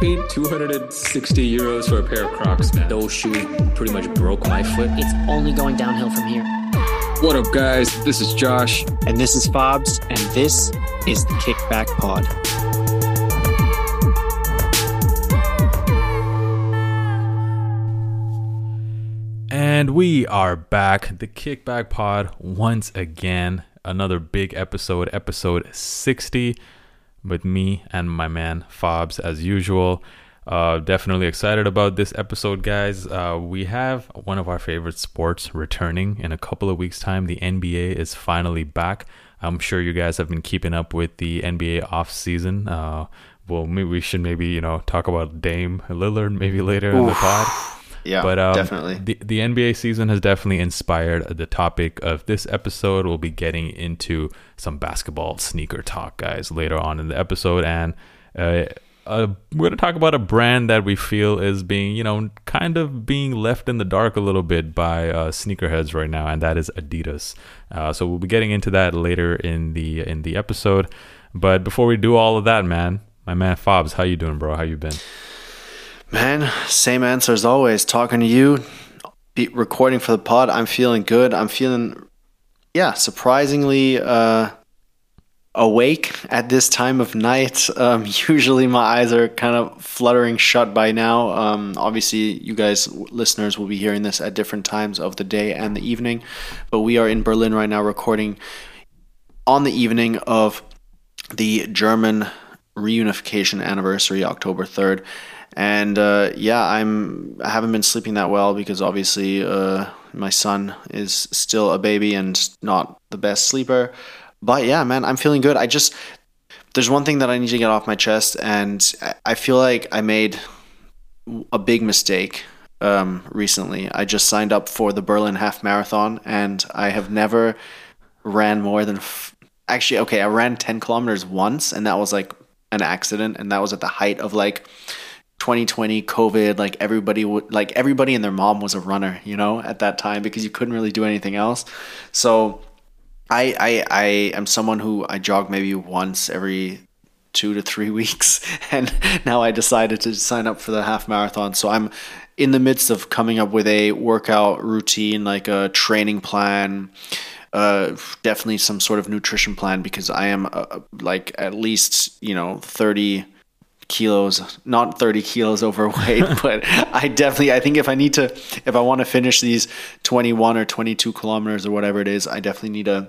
paid 260 euros for a pair of Crocs, man. Those shoes pretty much broke my foot. It's only going downhill from here. What up, guys? This is Josh. And this is Fabs, and this is the Kickback Pod. And we are back, the Kickback Pod, once again. Another big episode, episode 60, with me and my man Fabs, as usual. Uh, definitely excited about this episode, guys. Uh, we have one of our favorite sports returning in a couple of weeks' time. The NBA is finally back. I'm sure you guys have been keeping up with the NBA off season. Uh, well, maybe we should maybe you know talk about Dame Lillard maybe later Oof. in the pod. Yeah, but um, definitely. The, the NBA season has definitely inspired the topic of this episode. We'll be getting into some basketball sneaker talk, guys, later on in the episode. And uh, uh, we're going to talk about a brand that we feel is being, you know, kind of being left in the dark a little bit by uh, sneakerheads right now, and that is Adidas. Uh, so we'll be getting into that later in the in the episode. But before we do all of that, man, my man Fabs, how you doing, bro? How you been? Man, same answer as always. Talking to you, be recording for the pod. I'm feeling good. I'm feeling, yeah, surprisingly uh, awake at this time of night. Um, usually my eyes are kind of fluttering shut by now. Um, obviously, you guys, listeners, will be hearing this at different times of the day and the evening. But we are in Berlin right now recording on the evening of the German reunification anniversary, October 3rd and uh, yeah, I'm I haven't been sleeping that well because obviously uh, my son is still a baby and not the best sleeper. But yeah, man, I'm feeling good. I just there's one thing that I need to get off my chest, and I feel like I made a big mistake um, recently. I just signed up for the Berlin Half Marathon, and I have never ran more than f- actually okay. I ran ten kilometers once, and that was like an accident, and that was at the height of like 2020 covid like everybody would like everybody and their mom was a runner you know at that time because you couldn't really do anything else. So i i i am someone who i jog maybe once every two to three weeks and now i decided to sign up for the half marathon. So i'm in the midst of coming up with a workout routine like a training plan uh, definitely some sort of nutrition plan because i am uh, like at least you know 30 kilos, not 30 kilos overweight, but I definitely, I think if I need to, if I want to finish these 21 or 22 kilometers or whatever it is, I definitely need to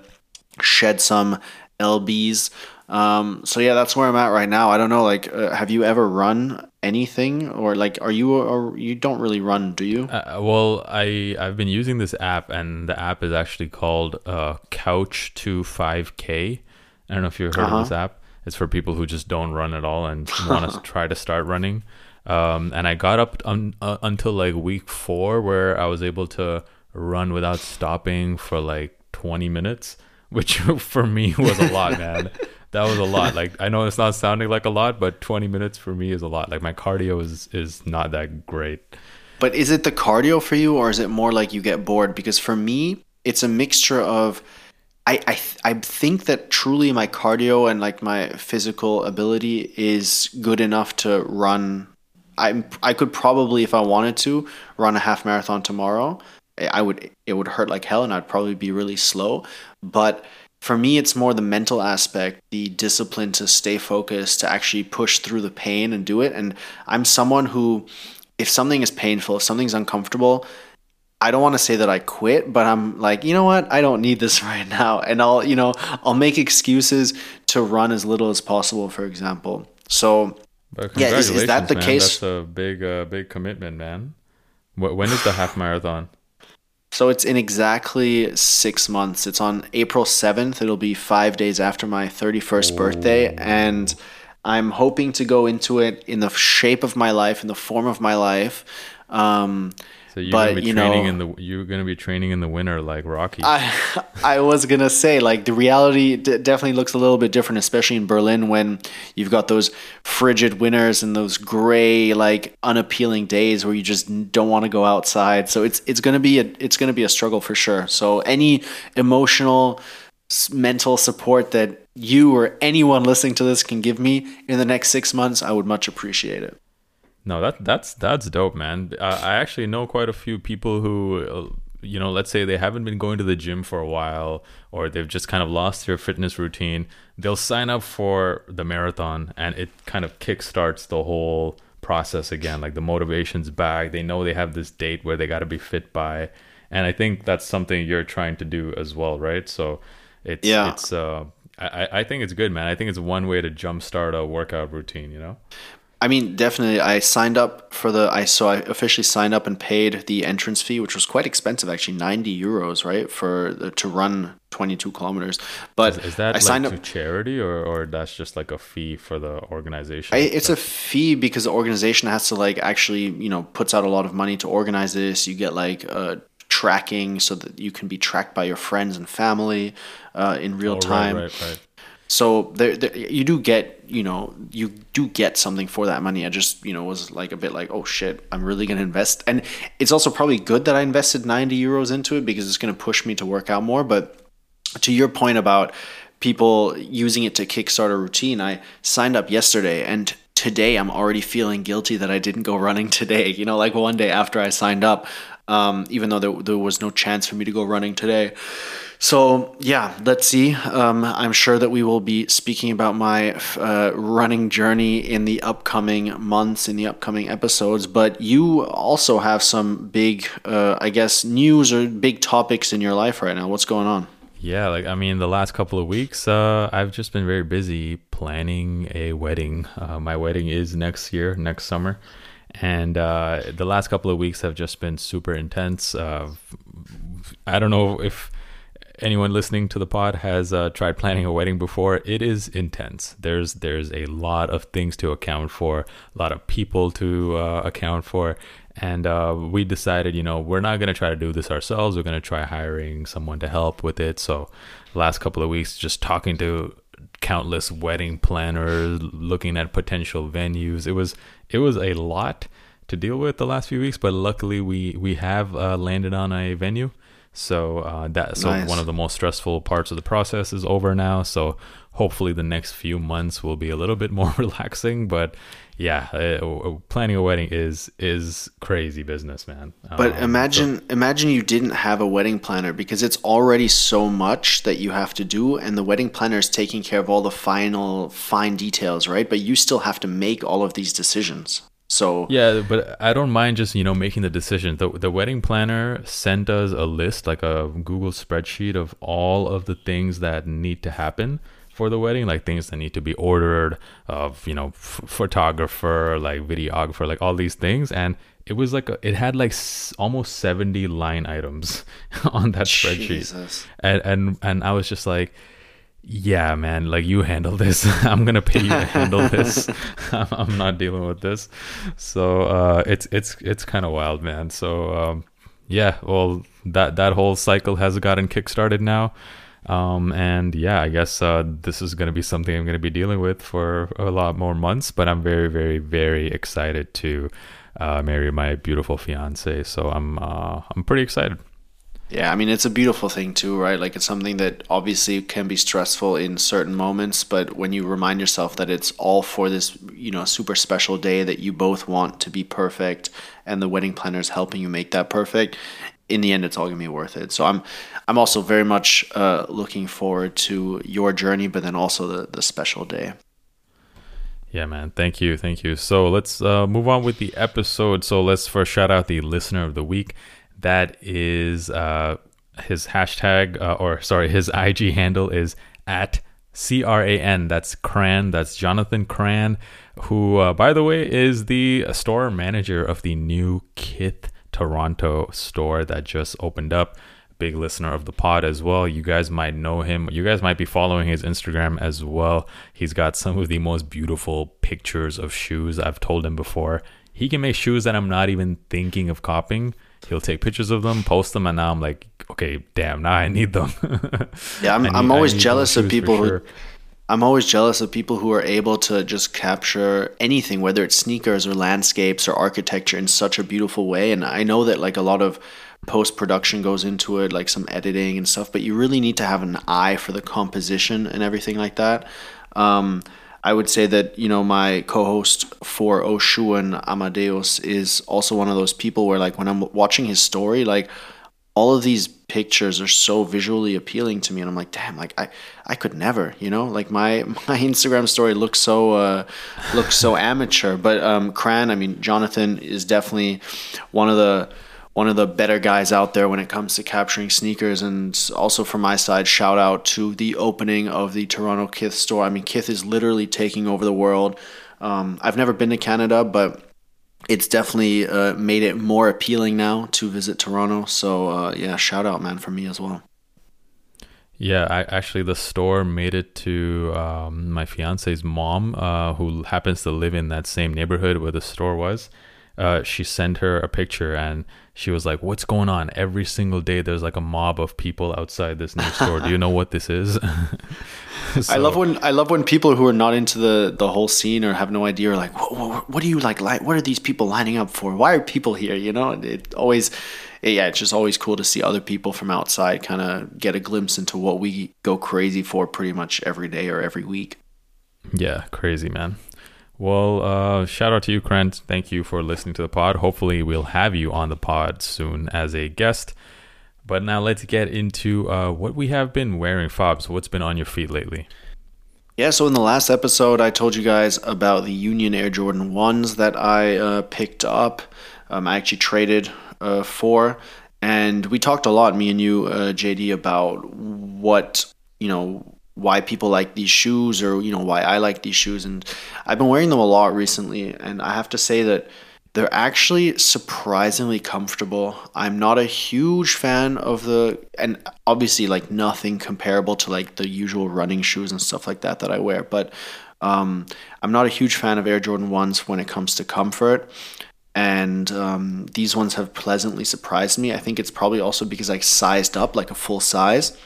shed some lbs. Um, so yeah, that's where I'm at right now. I don't know, like, uh, have you ever run anything or like, are you, or you don't really run, do you? Uh, well, I, I've been using this app and the app is actually called, uh, Couch to 5k. I don't know if you've heard uh-huh. of this app. It's for people who just don't run at all and want to try to start running. Um, and I got up un- uh, until like week four where I was able to run without stopping for like 20 minutes, which for me was a lot, man. that was a lot. Like I know it's not sounding like a lot, but 20 minutes for me is a lot. Like my cardio is is not that great. But is it the cardio for you, or is it more like you get bored? Because for me, it's a mixture of I, I I think that truly my cardio and like my physical ability is good enough to run. I I could probably, if I wanted to, run a half marathon tomorrow. I would it would hurt like hell, and I'd probably be really slow. But for me, it's more the mental aspect, the discipline to stay focused, to actually push through the pain and do it. And I'm someone who, if something is painful, if something's uncomfortable, I don't want to say that I quit, but I'm like, you know what? I don't need this right now. And I'll, you know, I'll make excuses to run as little as possible, for example. So, yeah, is, is, that the man. case? That's a big, uh, big commitment, man. When is the half marathon? So it's in exactly six months. It's on April 7th. It'll be five days after my 31st Ooh. birthday. And I'm hoping to go into it in the shape of my life, in the form of my life. Um, so you're but, gonna be you training know, in the you're gonna be training in the winter like Rocky. I I was gonna say like the reality d- definitely looks a little bit different, especially in Berlin when you've got those frigid winters and those gray like unappealing days where you just don't want to go outside. So it's it's gonna be a it's gonna be a struggle for sure. So any emotional mental support that you or anyone listening to this can give me in the next six months, I would much appreciate it. No, that that's that's dope, man. Uh, I actually know quite a few people who, uh, you know, let's say they haven't been going to the gym for a while, or they've just kind of lost their fitness routine. They'll sign up for the marathon, and it kind of kickstarts the whole process again. Like the motivation's back. They know they have this date where they got to be fit by, and I think that's something you're trying to do as well, right? So, it's Yeah. it's uh. I, I think it's good, man. I think it's one way to jumpstart a workout routine, you know? I mean, definitely. I signed up for the. I so I officially signed up and paid the entrance fee, which was quite expensive, actually, ninety euros, right, for the, to run twenty two kilometers. But Is, is that I signed like up. to charity or, or that's just like a fee for the organization? I, it's a fee because the organization has to like actually, you know, puts out a lot of money to organize this. You get like uh, tracking so that you can be tracked by your friends and family uh, in real Oh, right, time. Right, right, So there, there, you do get, you know, you do get something for that money. I just, you know, was like a bit like, oh shit, I'm really gonna invest, and it's also probably good that I invested 90 euros into it because it's gonna push me to work out more. But to your point about people using it to kickstart a routine, I signed up yesterday and today I'm already feeling guilty that I didn't go running today. You know, like one day after I signed up, um, even though there, there was no chance for me to go running today. So yeah, let's see. Um, I'm sure that we will be speaking about my uh, running journey in the upcoming months, in the upcoming episodes. But you also have some big, uh, I guess, news or big topics in your life right now. What's going on? Yeah, like I mean, the last couple of weeks, uh, I've just been very busy planning a wedding. Uh, my wedding is next year, next summer, and uh, the last couple of weeks have just been super intense. Uh, I don't know if anyone listening to the pod has uh, tried planning a wedding before. It is intense. There's there's a lot of things to account for, a lot of people to uh, account for, and uh, we decided, you know, we're not gonna try to do this ourselves. We're gonna try hiring someone to help with it. So, last couple of weeks, just talking to countless wedding planners, looking at potential venues. It was it was a lot to deal with the last few weeks, but luckily we we have uh, landed on a venue. So uh, that so Nice. one of the most stressful parts of the process is over now. So hopefully the next few months will be a little bit more relaxing. But yeah, uh, planning a wedding is is crazy business, man. But Um, so- imagine imagine you didn't have a wedding planner because it's already so much that you have to do and the wedding planner is taking care of all the final fine details, right? But you still have to make all of these decisions. So Yeah, but I don't mind just you know making the decision. The the wedding planner sent us a list, like a Google spreadsheet of all of the things that need to happen for the wedding, like things that need to be ordered, of you know f- photographer, like videographer, like all these things, and it was like a, it had like s- almost seventy line items on that spreadsheet, and and and I was just like yeah man like you handle this. I'm gonna pay you to handle this. I'm, I'm not dealing with this. So uh it's it's it's kind of wild man. So um yeah well that that whole cycle has gotten kickstarted now um and yeah i guess uh this is gonna be something i'm gonna be dealing with for a lot more months but i'm very very very excited to uh marry my beautiful fiance so i'm uh i'm pretty excited Yeah, I mean it's a beautiful thing too, right? Like it's something that obviously can be stressful in certain moments, but when you remind yourself that it's all for this, you know, super special day that you both want to be perfect and the wedding planner is helping you make that perfect, in the end it's all going to be worth it. So I'm I'm also very much uh, looking forward to your journey, but then also the the special day. Yeah, man. Thank you. Thank you. So let's uh, move on with the episode. So let's first shout out the listener of the week. That is uh, his hashtag, uh, or sorry, his IG handle is at C R A N. That's Cran. That's Jonathan Cran, who, uh, by the way, is the store manager of the new Kith Toronto store that just opened up big listener of the pod as well. You guys might know him. You guys might be following his Instagram as well. He's got some of the most beautiful pictures of shoes. I've told him before. He can make shoes that I'm not even thinking of copying. He'll take pictures of them, post them, and now I'm like, okay, damn, now I need them. Yeah, I'm, I I'm always jealous of people who. I'm always jealous of people who are able to just capture anything, whether it's sneakers or landscapes or architecture in such a beautiful way. And I know that like a lot of post production goes into it, like some editing and stuff, but you really need to have an eye for the composition and everything like that. Um, I would say that you know my co-host for Oshuan Amadeus is also one of those people where like when I'm watching his story, like all of these pictures are so visually appealing to me, and I'm like, damn, like I I could never, you know, like my my Instagram story looks so uh, looks so amateur. But um, Cran, I mean, Jonathan is definitely one of the one of the better guys out there when it comes to capturing sneakers. And also from my side, shout out to the opening of the Toronto Kith store. I mean, Kith is literally taking over the world. Um, I've never been to Canada, but it's definitely uh, made it more appealing now to visit Toronto. So uh, yeah, shout out, man, for me as well. Yeah, I actually the store made it to um, my fiance's mom, uh, who happens to live in that same neighborhood where the store was. Uh, she sent her a picture and she was like, "What's going on? Every single day, there's like a mob of people outside this new store. Do you know what this is?" so, I love when I love when people who are not into the the whole scene or have no idea are like, "What, what, what do you like? Li- what are these people lining up for? Why are people here?" You know, it always, yeah, it's just always cool to see other people from outside kind of get a glimpse into what we go crazy for pretty much every day or every week. Yeah, crazy man. Well, uh, shout out to you, Cran. Thank you for listening to the pod. Hopefully, we'll have you on the pod soon as a guest. But now let's get into uh, what we have been wearing, Fabs. What's been on your feet lately? Yeah, so in the last episode, I told you guys about the Union Air Jordan 1s that I uh, picked up. Um, I actually traded uh, for. And we talked a lot, me and you, uh, JD, about what, you know, why people like these shoes or you know why I like these shoes and I've been wearing them a lot recently and I have to say that they're actually surprisingly comfortable. I'm not a huge fan of the and obviously like nothing comparable to like the usual running shoes and stuff like that that I wear, but um, I'm not a huge fan of Air Jordan 1s when it comes to comfort and um, these ones have pleasantly surprised me. I think it's probably also because I sized up like a full size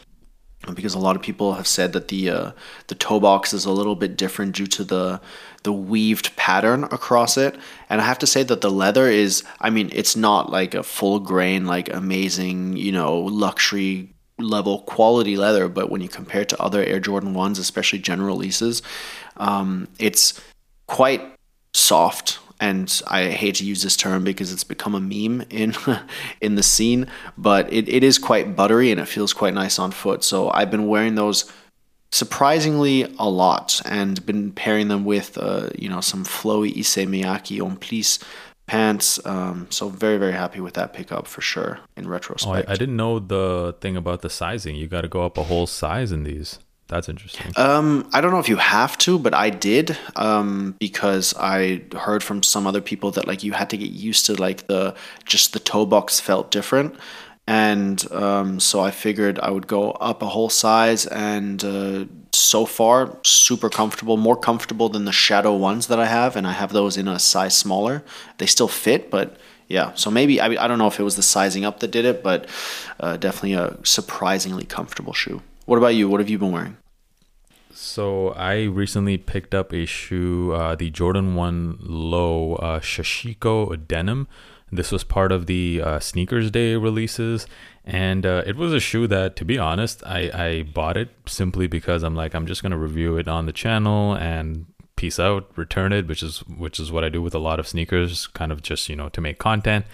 because a lot of people have said that the uh, the toe box is a little bit different due to the the weaved pattern across it. And i have to say that the leather is i mean it's not like a full grain like amazing you know luxury level quality leather but when you compare it to other air jordan 1s especially general releases um, it's quite soft and I hate to use this term because it's become a meme in in the scene, but it, it is quite buttery and it feels quite nice on foot. So I've been wearing those surprisingly a lot and been pairing them with uh, you know some flowy Issey Miyake Homme Plissé pants. Um, so very very happy with that pickup for sure in retrospect. Oh, I, I didn't know the thing about the sizing. You got to go up a whole size in these. That's interesting. Um, I don't know if you have to, but I did um, because I heard from some other people that like you had to get used to like the just the toe box felt different, and um, so I figured I would go up a whole size. And uh, so far, super comfortable, more comfortable than the Shadow ones that I have, and I have those in a size smaller. They still fit, but yeah. So maybe I mean, I don't know if it was the sizing up that did it, but uh, definitely a surprisingly comfortable shoe. What about you? What have you been wearing? So I recently picked up a shoe, uh, the Jordan One Low uh, Sashiko Denim. This was part of the uh, Sneakers Day releases, and uh, it was a shoe that, to be honest, I, I bought it simply because I'm like I'm just gonna review it on the channel and peace out, return it, which is which is what I do with a lot of sneakers, kind of just you know to make content.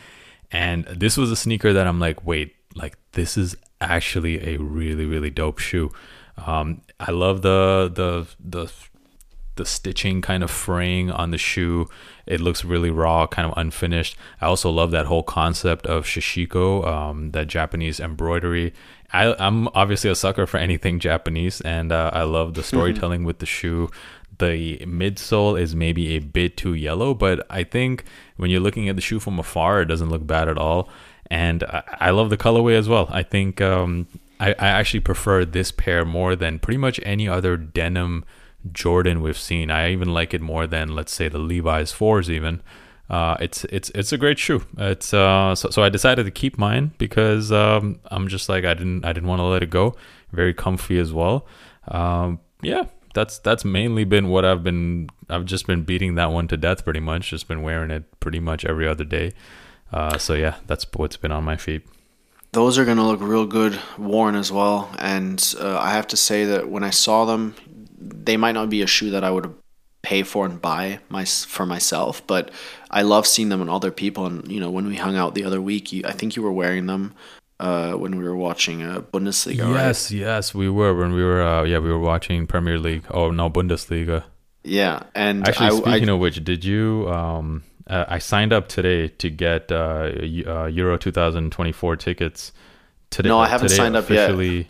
And this was a sneaker that I'm like, wait, like this is actually a really really dope shoe. Um, I love the the the the stitching kind of fraying on the shoe. It looks really raw, kind of unfinished. I also love that whole concept of sashiko, um, that Japanese embroidery. I, am obviously a sucker for anything Japanese, and uh, I love the mm-hmm. storytelling with the shoe. The midsole is maybe a bit too yellow, but I think when you're looking at the shoe from afar, it doesn't look bad at all. And I, I love the colorway as well. I think um, I, I actually prefer this pair more than pretty much any other denim Jordan we've seen. I even like it more than let's say the Levi's fours even. Uh, it's it's it's a great shoe. It's uh, so, so I decided to keep mine because um, I'm just like I didn't I didn't want to let it go. Very comfy as well. Um, yeah, that's that's mainly been what I've been. I've just been beating that one to death pretty much. Just been wearing it pretty much every other day. Uh, so yeah, that's what's been on my feet those are going to look real good worn as well. And uh, I have to say that when I saw them, they might not be a shoe that I would pay for and buy my for myself, but I love seeing them on other people. And you know, when we hung out the other week, you, I think you were wearing them uh, when we were watching uh, Bundesliga. Yes, right? yes, we were when we were. Uh, yeah, we were watching Premier League. Oh no, Bundesliga. Yeah, and actually, I, speaking I, of which, did you? Um, uh, I signed up today to get uh, uh, Euro 2024 tickets. Today, no, I haven't today signed up yet.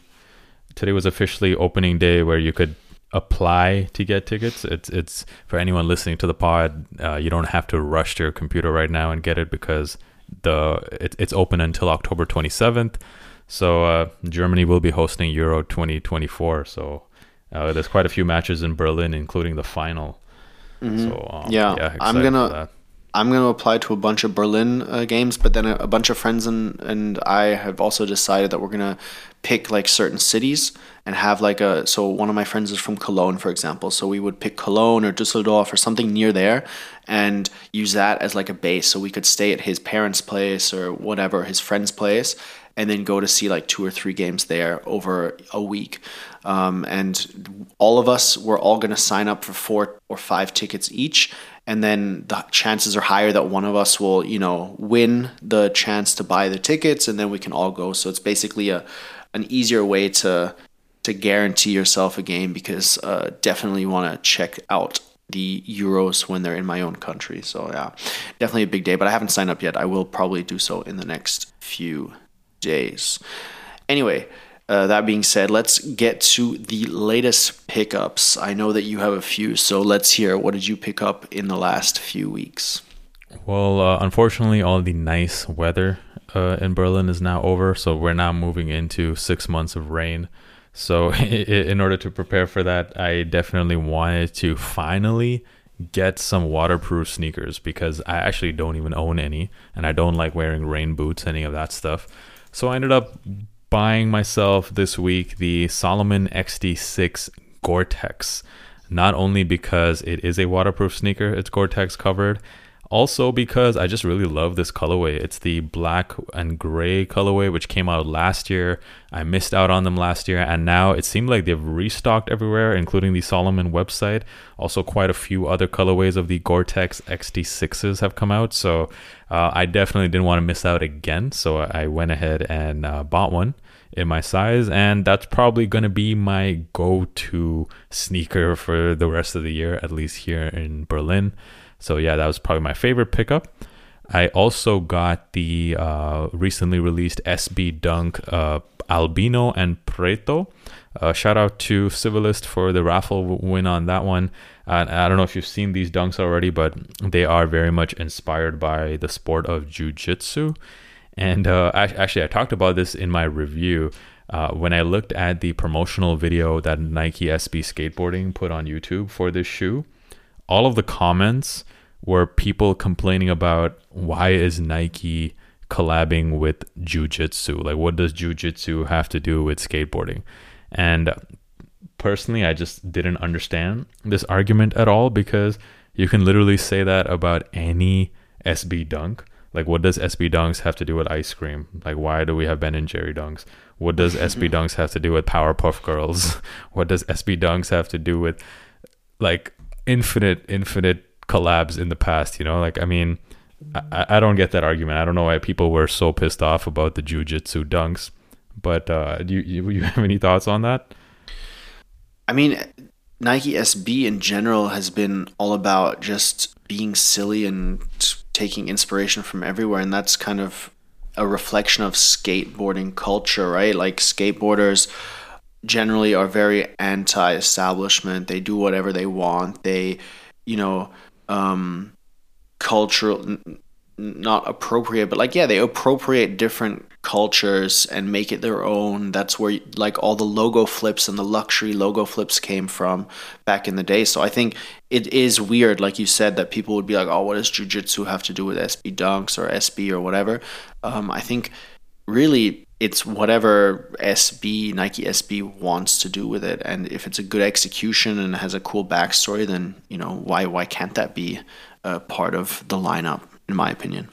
Today was officially opening day where you could apply to get tickets. It's it's for anyone listening to the pod. Uh, you don't have to rush to your computer right now and get it because the it, it's open until October 27th. So uh, Germany will be hosting Euro 2024. So uh, there's quite a few matches in Berlin, including the final. Mm-hmm. So um, yeah, yeah I'm gonna I'm going to apply to a bunch of Berlin uh, games, but then a, a, bunch of friends and, and I have also decided that we're going to pick like certain cities and have like a. So one of my friends is from Cologne, for example. So we would pick Cologne or Dusseldorf or something near there and use that as like a base. So we could stay at his parents' place or whatever, his friend's place, and then go to see like two or three games there over a week. Um, and all of us, we're all going to sign up for four or five tickets each and then the chances are higher that one of us will you know win the chance to buy the tickets and then we can all go. So it's basically a an easier way to to guarantee yourself a game because uh, definitely want to check out the euros when they're in my own country. So yeah definitely a big day but i haven't signed up yet. I will probably do so in the next few days. Anyway uh, that being said, let's get to the latest pickups. I know that you have a few, so let's hear what did you pick up in the last few weeks? Well, uh, unfortunately, all the nice weather uh, in Berlin is now over, so we're now moving into six months of rain. So, in order to prepare for that, I definitely wanted to finally get some waterproof sneakers because I actually don't even own any, and I don't like wearing rain boots, any of that stuff. So I ended up buying myself this week the Salomon XT6 Gore-Tex. Not only because it is a waterproof sneaker, it's Gore-Tex covered, also because I just really love this colorway. It's the black and gray colorway which came out last year. I missed out on them last year and now it seemed like they've restocked everywhere including the Salomon website. Also quite a few other colorways of the Gore-Tex XT6s have come out. So uh, I definitely didn't want to miss out again. So I went ahead and uh, bought one in my size and that's probably going to be my go-to sneaker for the rest of the year at least here in Berlin. So yeah, that was probably my favorite pickup. I also got the uh, recently released SB Dunk uh, Albino and Preto. Uh, shout out to Civilist for the raffle win on that one. I don't know if you've seen these dunks already, but they are very much inspired by the sport of jiu-jitsu. And uh, actually, I talked about this in my review. Uh, when I looked at the promotional video that Nike SB Skateboarding put on YouTube for this shoe, all of the comments were people complaining about why is Nike collabing with jujitsu? Like, what does jujitsu have to do with skateboarding? And personally, I just didn't understand this argument at all because you can literally say that about any SB dunk. Like, what does SB dunks have to do with ice cream? Like, why do we have Ben and Jerry dunks? What does SB dunks have to do with Powerpuff Girls? what does SB dunks have to do with like infinite, infinite collabs in the past. You know, like I mean, I, I don't get that argument. I don't know why people were so pissed off about the jujitsu dunks. But uh, do you, you you have any thoughts on that? I mean, Nike SB in general has been all about just being silly and taking inspiration from everywhere, and that's kind of a reflection of skateboarding culture, right? Like skateboarders generally are very anti-establishment. They do whatever they want. They, you know, um, cultural, n- not appropriate, but like yeah, they appropriate different cultures and make it their own. That's where like all the logo flips and the luxury logo flips came from back in the day. So I think it is weird, like you said, that people would be like, "Oh, what does jujitsu have to do with SB dunks or SB or whatever?" Um, I think really it's whatever SB Nike SB wants to do with it, and if it's a good execution and has a cool backstory, then you know why why can't that be a part of the lineup? In my opinion.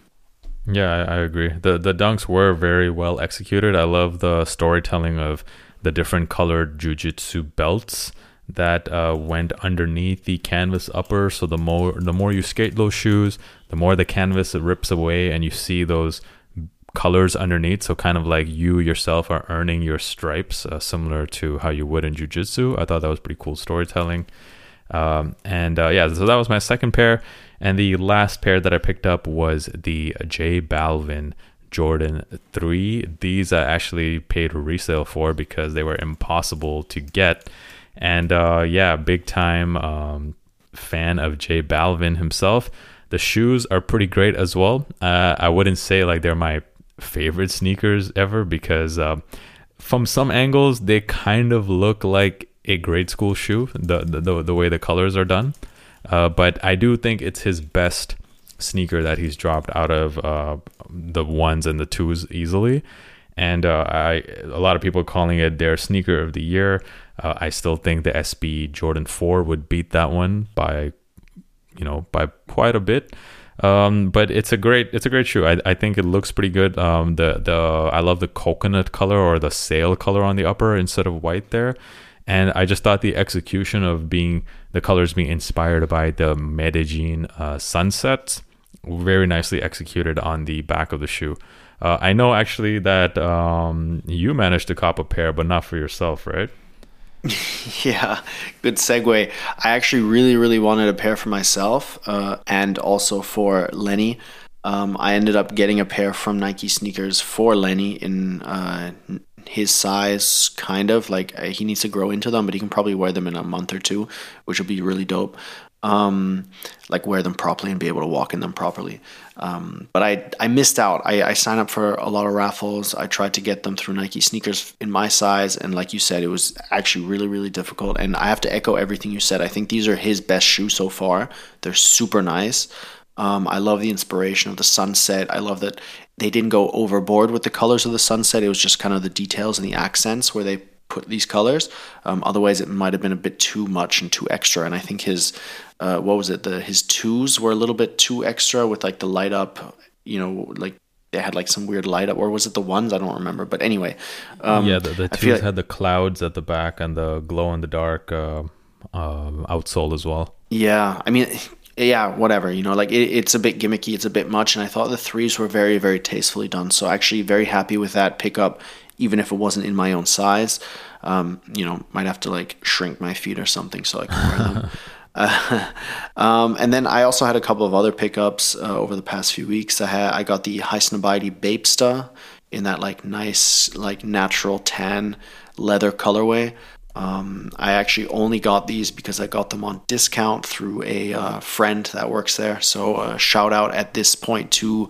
Yeah, I, I agree. the The dunks were very well executed. I love the storytelling of the different colored jujitsu belts that uh, went underneath the canvas upper. So the more the more you skate those shoes, the more the canvas rips away, and you see those colors underneath. So kind of like you yourself are earning your stripes, uh, similar to how you would in jujitsu. I thought that was pretty cool storytelling. Um, and uh, yeah, so that was my second pair. And the last pair that I picked up was the J Balvin Jordan 3. These I actually paid resale for because they were impossible to get. And uh, yeah, big time um, fan of J Balvin himself. The shoes are pretty great as well. Uh, I wouldn't say like they're my favorite sneakers ever because uh, from some angles they kind of look like a grade school shoe. The the, the way the colors are done, uh, but I do think it's his best sneaker that he's dropped out of uh, the ones and the twos easily. And uh, I, a lot of people calling it their sneaker of the year. Uh, I still think the SB Jordan 4 would beat that one by, you know, by quite a bit. Um, but it's a great, it's a great shoe. I, I think it looks pretty good. Um, the the I love the coconut color or the sail color on the upper instead of white there. And I just thought the execution of being the colors being inspired by the Medellin uh, sunsets very nicely executed on the back of the shoe. Uh, I know actually that um, you managed to cop a pair, but not for yourself, right? yeah, good segue. I actually really, really wanted a pair for myself uh, and also for Lenny. Um, I ended up getting a pair from Nike sneakers for Lenny in uh, his size, kind of like uh, he needs to grow into them, but he can probably wear them in a month or two, which will be really dope um, like wear them properly and be able to walk in them properly. Um, but I I missed out. I, I signed up for a lot of raffles. I tried to get them through Nike sneakers in my size, and like you said, it was actually really really difficult. And I have to echo everything you said. I think these are his best shoes so far. They're super nice. Um, I love the inspiration of the sunset. I love that they didn't go overboard with the colors of the sunset. It was just kind of the details and the accents where they put these colors. Um, otherwise, it might have been a bit too much and too extra. And I think his uh, what was it? The his twos were a little bit too extra with like the light up. You know, like they had like some weird light up, or was it the ones? I don't remember. But anyway, um, yeah, the, the twos like, had the clouds at the back and the glow in the dark uh, uh, outsole as well. Yeah, I mean, yeah, whatever. You know, like it, it's a bit gimmicky, it's a bit much, and I thought the threes were very, very tastefully done. So actually, very happy with that pickup, even if it wasn't in my own size. Um, you know, might have to like shrink my feet or something so I can wear them. Uh, um, and then I also had a couple of other pickups uh, over the past few weeks. I had I got the Highsnobiety Bapesta in that like nice like natural tan leather colorway. Um, I actually only got these because I got them on discount through a uh, friend that works there. So uh, shout out at this point to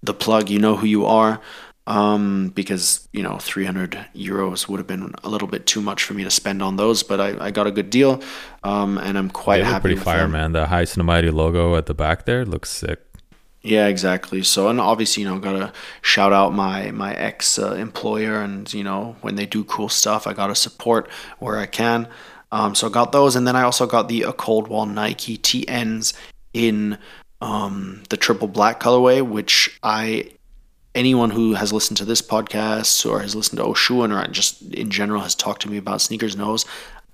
the plug. You know who you are um, because you know 300 euros would have been a little bit too much for me to spend on those, but I, I got a good deal, um, and I'm quite they happy. Pretty fire, them. man. The Highsnobiety logo at the back there looks sick. Yeah, exactly. So, and obviously, you know, gotta shout out my my ex uh, employer, and you know, when they do cool stuff, I gotta support where I can. Um, so I got those, and then I also got the a Cold Wall Nike TNs in um, the triple black colorway, which I anyone who has listened to this podcast or has listened to Oshuan or just in general has talked to me about sneakers knows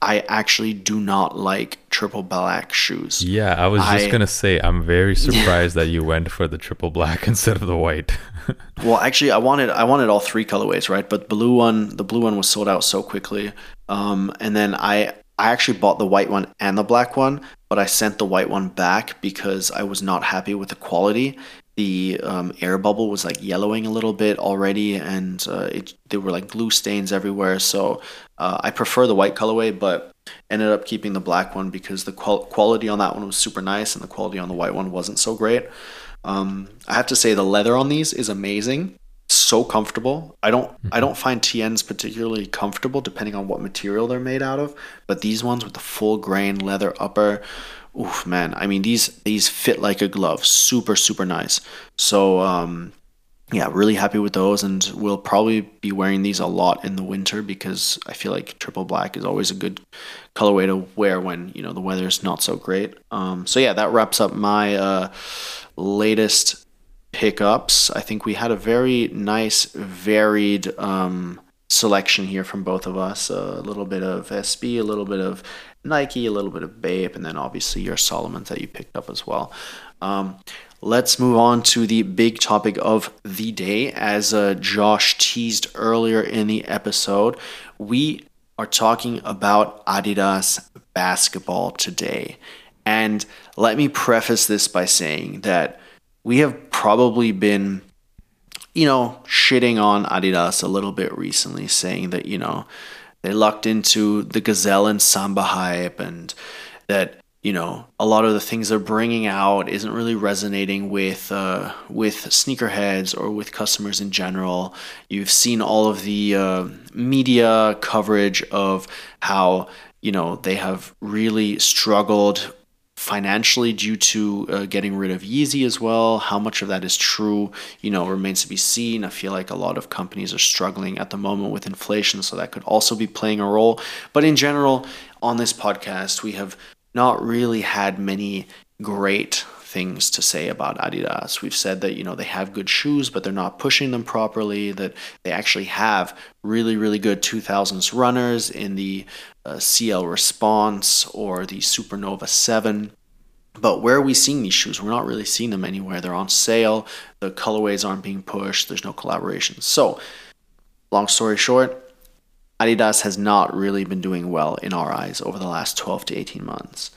I actually do not like triple black shoes. Yeah, I was just I, gonna say I'm very surprised that you went for the triple black instead of the white. well, actually, I wanted I wanted all three colorways, right? But blue one, the blue one was sold out so quickly. Um, and then I I actually bought the white one and the black one, but I sent the white one back because I was not happy with the quality the um, air bubble was like yellowing a little bit already, and uh, it, there were like glue stains everywhere. So uh, I prefer the white colorway, but ended up keeping the black one because the qual- quality on that one was super nice, and the quality on the white one wasn't so great. Um, I have to say the leather on these is amazing, so comfortable. I don't I don't find TNs particularly comfortable depending on what material they're made out of, but these ones with the full grain leather upper oof, man. I mean, these these fit like a glove. Super, super nice. So, um, yeah, really happy with those, and we'll probably be wearing these a lot in the winter because I feel like triple black is always a good colorway to wear when you know the weather is not so great. Um, so yeah, that wraps up my uh, latest pickups. I think we had a very nice, varied um, selection here from both of us. a little bit of SB, a little bit of Nike, a little bit of Bape, and then obviously your Salomons that you picked up as well. Um, let's move on to the big topic of the day. As uh, Josh teased earlier in the episode, we are talking about Adidas basketball today. And let me preface this by saying that we have probably been you know, shitting on Adidas a little bit recently, saying that, you know, they lucked into the Gazelle and Samba hype and that, you know, a lot of the things they're bringing out isn't really resonating with uh, with sneakerheads or with customers in general. You've seen all of the uh, media coverage of how you know they have really struggled financially due to uh, getting rid of Yeezy as well. How much of that is true, you know, remains to be seen. I feel like a lot of companies are struggling at the moment with inflation, so that could also be playing a role. But in general, on this podcast, we have not really had many great things to say about Adidas. We've said that you know they have good shoes, but they're not pushing them properly. That they actually have really really good 2000s runners in the uh, CL Response or the Supernova 7. But where are we seeing these shoes? We're not really seeing them anywhere. They're on sale. The colorways aren't being pushed. There's no collaboration. So, long story short, Adidas has not really been doing well in our eyes over the last 12 to 18 months.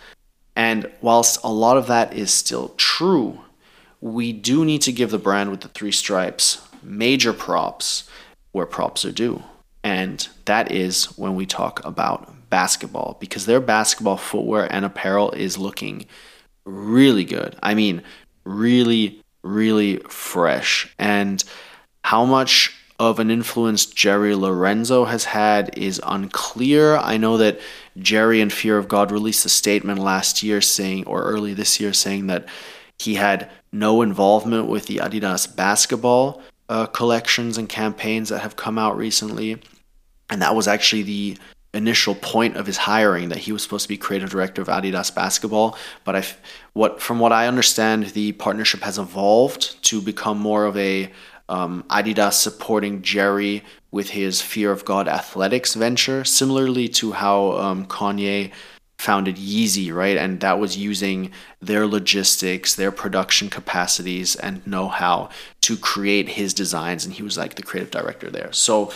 And whilst a lot of that is still true, we do need to give the brand with the three stripes major props where props are due. And that is when we talk about basketball because their basketball footwear and apparel is looking really good. I mean, really, really fresh. And how much of an influence Jerry Lorenzo has had is unclear. I know that Jerry and Fear of God released a statement last year saying, or early this year, saying that he had no involvement with the Adidas basketball uh, collections and campaigns that have come out recently. And that was actually the initial point of his hiring that he was supposed to be creative director of Adidas basketball. But I, what from what I understand, the partnership has evolved to become more of a um, Adidas supporting Jerry with his Fear of God athletics venture, similarly to how um, Kanye founded Yeezy, right? And that was using their logistics, their production capacities, and know how to create his designs. And he was like the creative director there. So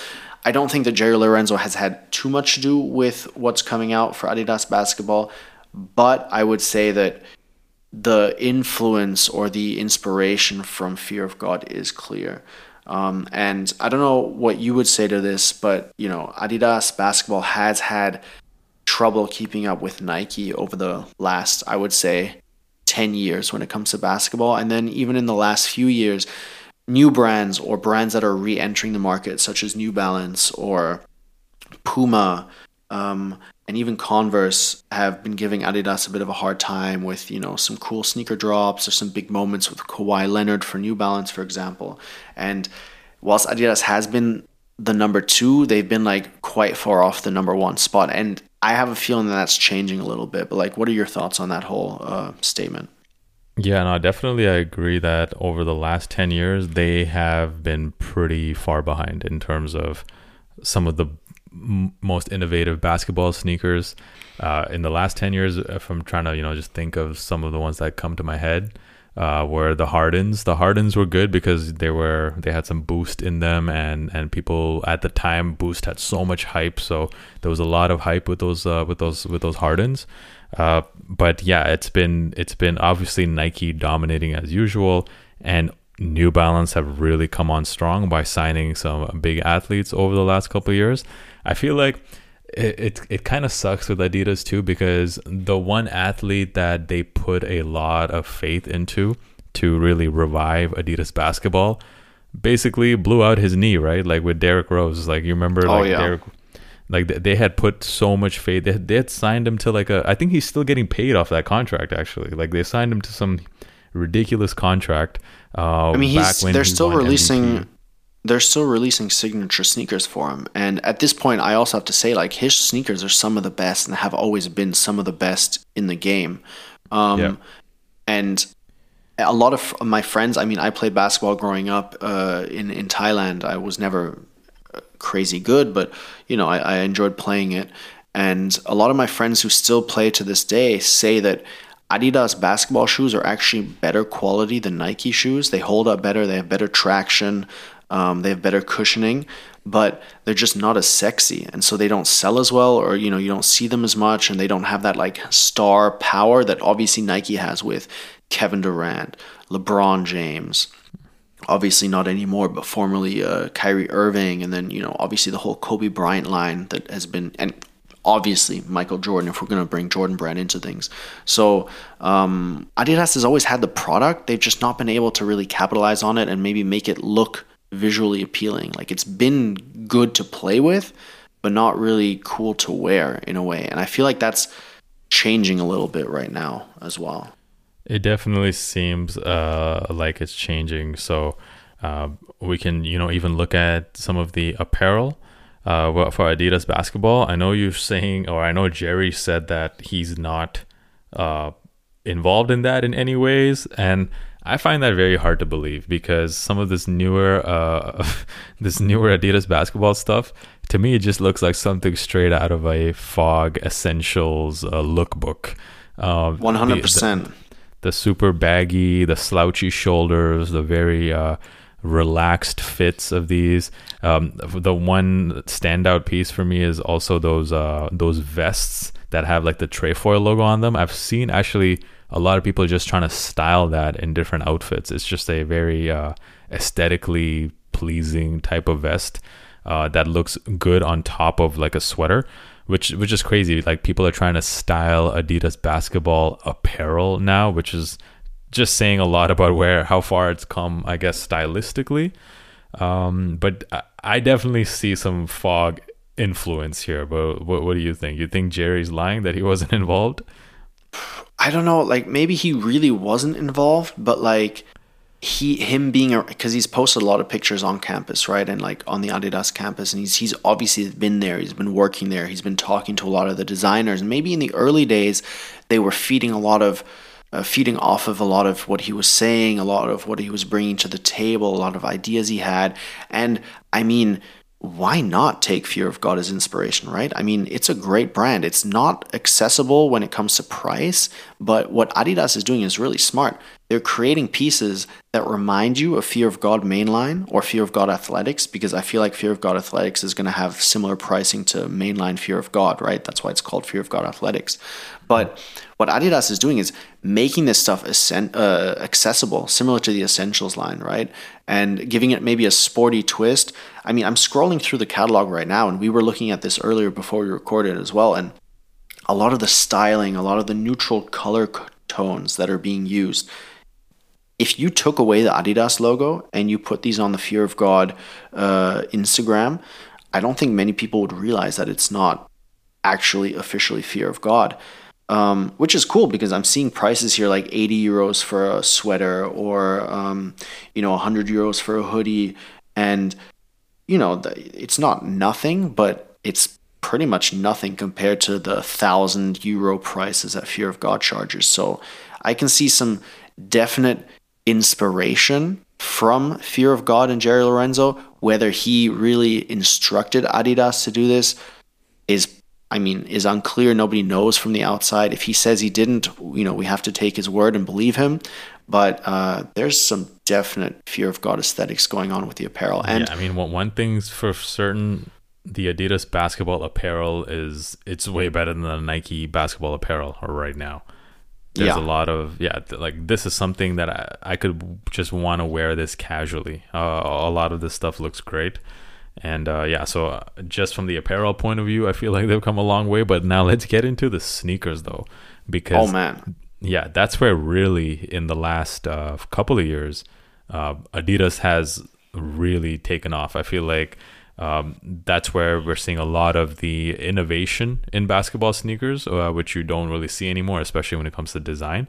I don't think that Jerry Lorenzo has had too much to do with what's coming out for Adidas basketball, but I would say that the influence or the inspiration from Fear of God is clear. Um, and I don't know what you would say to this, but you know, Adidas basketball has had trouble keeping up with Nike over the last, I would say, 10 years when it comes to basketball. And then even in the last few years, new brands or brands that are re-entering the market, such as New Balance or Puma, um, and even Converse, have been giving Adidas a bit of a hard time with you know some cool sneaker drops or some big moments with Kawhi Leonard for New Balance, for example. And whilst Adidas has been the number two, they've been like quite far off the number one spot. And I have a feeling that that's changing a little bit. But like, what are your thoughts on that whole uh, statement? Yeah, no, definitely. I agree that over the last 10 years, they have been pretty far behind in terms of some of the most innovative basketball sneakers. Uh, in the last 10 years, if I'm trying to, you know, just think of some of the ones that come to my head, uh, were the Hardens. The Hardens were good because they were they had some boost in them, and and people at the time Boost had so much hype, so there was a lot of hype with those uh, with those with those Hardens. Uh, but yeah, it's been it's been obviously Nike dominating as usual, and New Balance have really come on strong by signing some big athletes over the last couple years. I feel like it it, it kind of sucks with Adidas too because the one athlete that they put a lot of faith into to really revive Adidas basketball basically blew out his knee, right? Like with Derrick Rose. Like you remember, oh, like yeah. Derrick like they had put so much faith. They had, they had signed him to like a. I think he's still getting paid off that contract. Actually, like they signed him to some ridiculous contract. Uh, I mean, he's they're he still releasing. MVP. They're still releasing signature sneakers for him, and at this point, I also have to say, like his sneakers are some of the best, and have always been some of the best in the game. Um, yeah. And a lot of my friends, I mean, I played basketball growing up uh, in in Thailand. I was never crazy good, but you know, I, I enjoyed playing it. And a lot of my friends who still play to this day say that Adidas basketball shoes are actually better quality than Nike shoes. They hold up better, they have better traction, um, they have better cushioning, but they're just not as sexy. And so they don't sell as well, or you know, you don't see them as much, and they don't have that like star power that obviously Nike has with Kevin Durant, LeBron James. Obviously, not anymore, but formerly uh, Kyrie Irving, and then you know, obviously the whole Kobe Bryant line that has been, and obviously Michael Jordan if we're going to bring Jordan Brand into things. So um, Adidas has always had the product. They've just not been able to really capitalize on it and maybe make it look visually appealing. Like it's been good to play with, but not really cool to wear in a way. And I feel like that's changing a little bit right now as well. It definitely seems uh, like it's changing. So uh, we can, you know, even look at some of the apparel uh, for Adidas basketball. I know you're saying, or I know Jerry said that he's not uh, involved in that in any ways, and I find that very hard to believe because some of this newer, uh, this newer Adidas basketball stuff, to me, it just looks like something straight out of a Fog Essentials uh, lookbook. Uh, One hundred percent. The super baggy, the slouchy shoulders, the very uh, relaxed fits of these. Um, the one standout piece for me is also those uh, those vests that have like the Trefoil logo on them. I've seen actually a lot of people just trying to style that in different outfits. It's just a very uh, aesthetically pleasing type of vest uh, that looks good on top of like a sweater. Which, which is crazy. Like people are trying to style Adidas basketball apparel now, which is just saying a lot about where how far it's come, I guess, stylistically. Um, but I definitely see some fog influence here. But what, what do you think? You think Jerry's lying that he wasn't involved? I don't know. Like maybe he really wasn't involved, but like he him being because he's posted a lot of pictures on campus, right, and like on the Adidas campus, and he's he's obviously been there. He's been working there. He's been talking to a lot of the designers, and maybe in the early days they were feeding a lot of uh, feeding off of a lot of what he was saying, a lot of what he was bringing to the table, a lot of ideas he had. And I mean, why not take Fear of God as inspiration, right? I mean, it's a great brand. It's not accessible when it comes to price, but what Adidas is doing is really smart. They're creating pieces that remind you of Fear of God mainline or Fear of God athletics because I feel like Fear of God athletics is going to have similar pricing to mainline Fear of God, right? That's why it's called Fear of God athletics. But what Adidas is doing is making this stuff uh, accessible, similar to the Essentials line, right? And giving it maybe a sporty twist. I mean, I'm scrolling through the catalog right now, and we were looking at this earlier before we recorded as well. And a lot of the styling, a lot of the neutral color tones that are being used. If you took away the Adidas logo and you put these on the Fear of God uh, Instagram, I don't think many people would realize that it's not actually officially Fear of God um, which is cool because I'm seeing prices here like 80 euros for a sweater or um, you know 100 euros for a hoodie, and you know it's not nothing, but it's pretty much nothing compared to the thousand euro prices that Fear of God charges. So I can see some definite inspiration from Fear of God and Jerry Lorenzo. Whether he really instructed Adidas to do this is I mean, is unclear. Nobody knows from the outside. If he says he didn't, you know, we have to take his word and believe him. But uh, there's some definite fear of God aesthetics going on with the apparel. And yeah, I mean, one thing's for certain, the Adidas basketball apparel is it's way better than the Nike basketball apparel right now. There's yeah. a lot of yeah, like this is something that I, I could just want to wear this casually. Uh, a lot of this stuff looks great. And uh, yeah, so uh, just from the apparel point of view, I feel like they've come a long way. But now let's get into the sneakers though, because oh man, yeah, that's where really in the last uh, couple of years, uh, Adidas has really taken off. I feel like um, that's where we're seeing a lot of the innovation in basketball sneakers, uh, which you don't really see anymore, especially when it comes to design.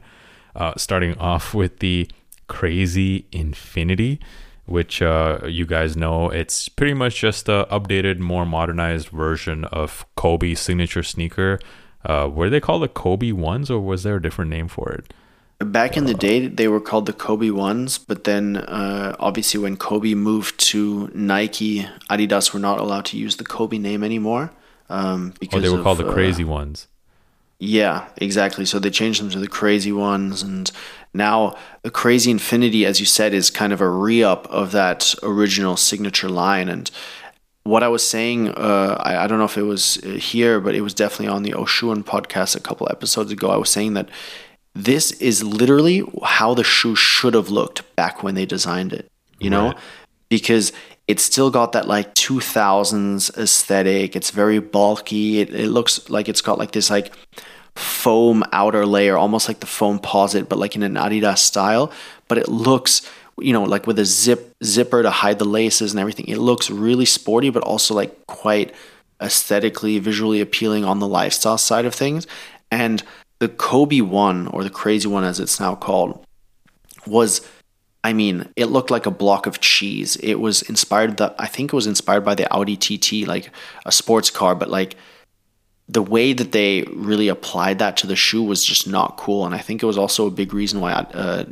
Uh, starting off with the crazy Infinity which uh, you guys know. It's pretty much just a updated, more modernized version of Kobe signature sneaker. Uh, were they called the Kobe ones, or was there a different name for it? Back in the day, they were called the Kobe ones, but then uh, obviously when Kobe moved to Nike, Adidas were not allowed to use the Kobe name anymore. Um, because oh, they were of, called the uh, crazy ones. Yeah, exactly. So they changed them to the crazy ones, and now the crazy infinity, as you said, is kind of a re-up of that original signature line. And what I was saying, uh, I, I, don't know if it was uh, here, but it was definitely on the Oshuan podcast a couple episodes ago. I was saying that this is literally how the shoe should have looked back when they designed it. You right. know, because it's still got that like 2000s aesthetic. It's very bulky. It, it looks like it's got like this like foam outer layer, almost like the Foamposite, but like in an Adidas style. But it looks, you know, like with a zip zipper to hide the laces and everything. It looks really sporty, but also like quite aesthetically, visually appealing on the lifestyle side of things. And the Kobe one, or the Crazy one as it's now called, was I mean, it looked like a block of cheese. It was inspired that I think it was inspired by the Audi TT, like a sports car, but like the way that they really applied that to the shoe was just not cool. And I think it was also a big reason why uh,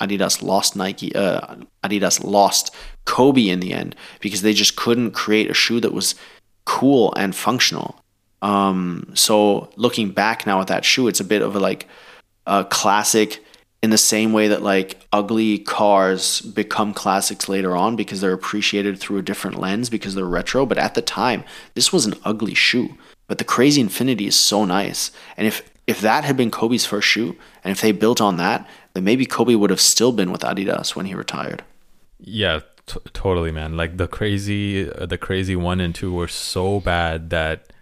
Adidas lost Nike, uh, Adidas lost Kobe in the end because they just couldn't create a shoe that was cool and functional. Um, so looking back now at that shoe, it's a bit of a like a classic in the same way that like ugly cars become classics later on because they're appreciated through a different lens because they're retro. But at the time, this was an ugly shoe. But the Crazy Infinity is so nice. And if if that had been Kobe's first shoe, and if they built on that, then maybe Kobe would have still been with Adidas when he retired. Yeah, t- totally, man. Like the crazy, uh, the crazy one and two were so bad that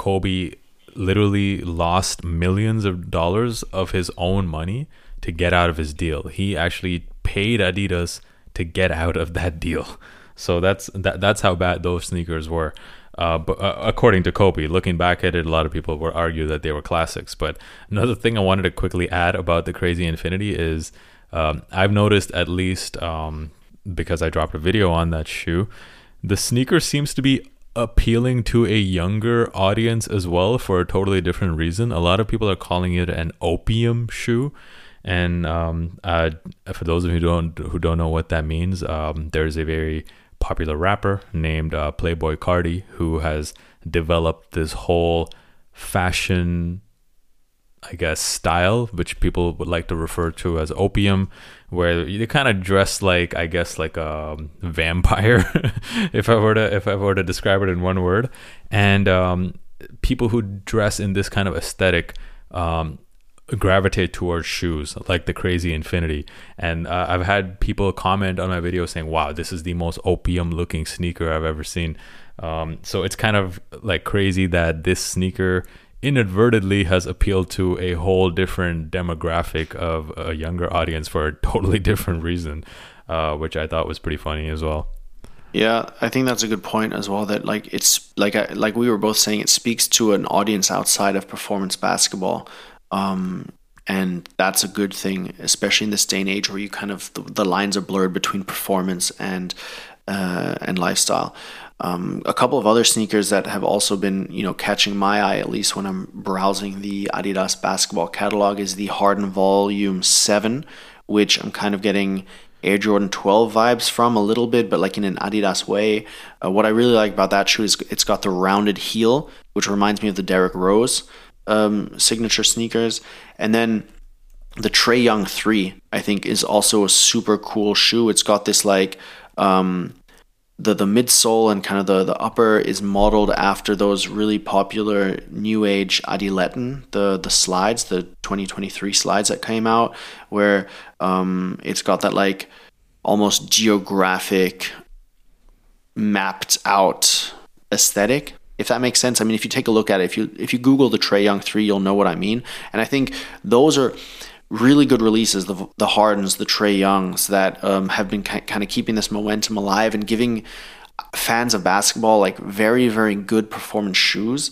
Kobe literally lost millions of dollars of his own money to get out of his deal. He actually paid Adidas to get out of that deal. So that's that, that's how bad those sneakers were. Uh, but uh, according to Kobe, looking back at it, a lot of people would argue that they were classics. But another thing I wanted to quickly add about the Crazy Infinity is um, I've noticed at least um, because I dropped a video on that shoe, the sneaker seems to be appealing to a younger audience as well for a totally different reason. A lot of people are calling it an opium shoe. And um, uh, for those of you who don't who don't know what that means, um, there's a very popular rapper named uh, Playboi Carti who has developed this whole fashion, I guess, style, which people would like to refer to as opium, where they kind of dress like, I guess, like a vampire, if I were to if I were to describe it in one word, and um, people who dress in this kind of aesthetic. Um, gravitate towards shoes like the crazy infinity and uh, i've had people comment on my video saying wow this is the most opium looking sneaker i've ever seen um, so it's kind of like crazy that this sneaker inadvertently has appealed to a whole different demographic of a younger audience for a totally different reason uh, which i thought was pretty funny as well yeah, I think that's a good point as well. That like it's like I, like we were both saying, it speaks to an audience outside of performance basketball. Um, and that's a good thing, especially in this day and age where you kind of the, the lines are blurred between performance and uh, and lifestyle. Um, a couple of other sneakers that have also been, you know, catching my eye at least when I'm browsing the Adidas basketball catalog is the Harden Volume Seven, which I'm kind of getting Air Jordan 12 vibes from a little bit, but like in an Adidas way. Uh, what I really like about that shoe is it's got the rounded heel, which reminds me of the Derrick Rose um, signature sneakers. And then the Trae Young 3, I think, is also a super cool shoe. It's got this like um, the the midsole and kind of the, the upper is modeled after those really popular new age Adiletten, the the slides, the 2023 slides that came out, where um, it's got that like almost geographic mapped out aesthetic if that makes sense. I mean, if you take a look at it, if you if you Google the Trae Young three, you'll know what I mean. And I think those are really good releases. The the Hardens, the Trae Youngs that um, have been kind of keeping this momentum alive and giving fans of basketball like very very good performance shoes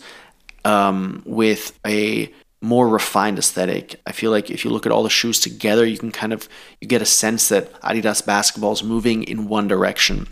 um, with a more refined aesthetic. I feel like if you look at all the shoes together, you can kind of you get a sense that Adidas basketball is moving in one direction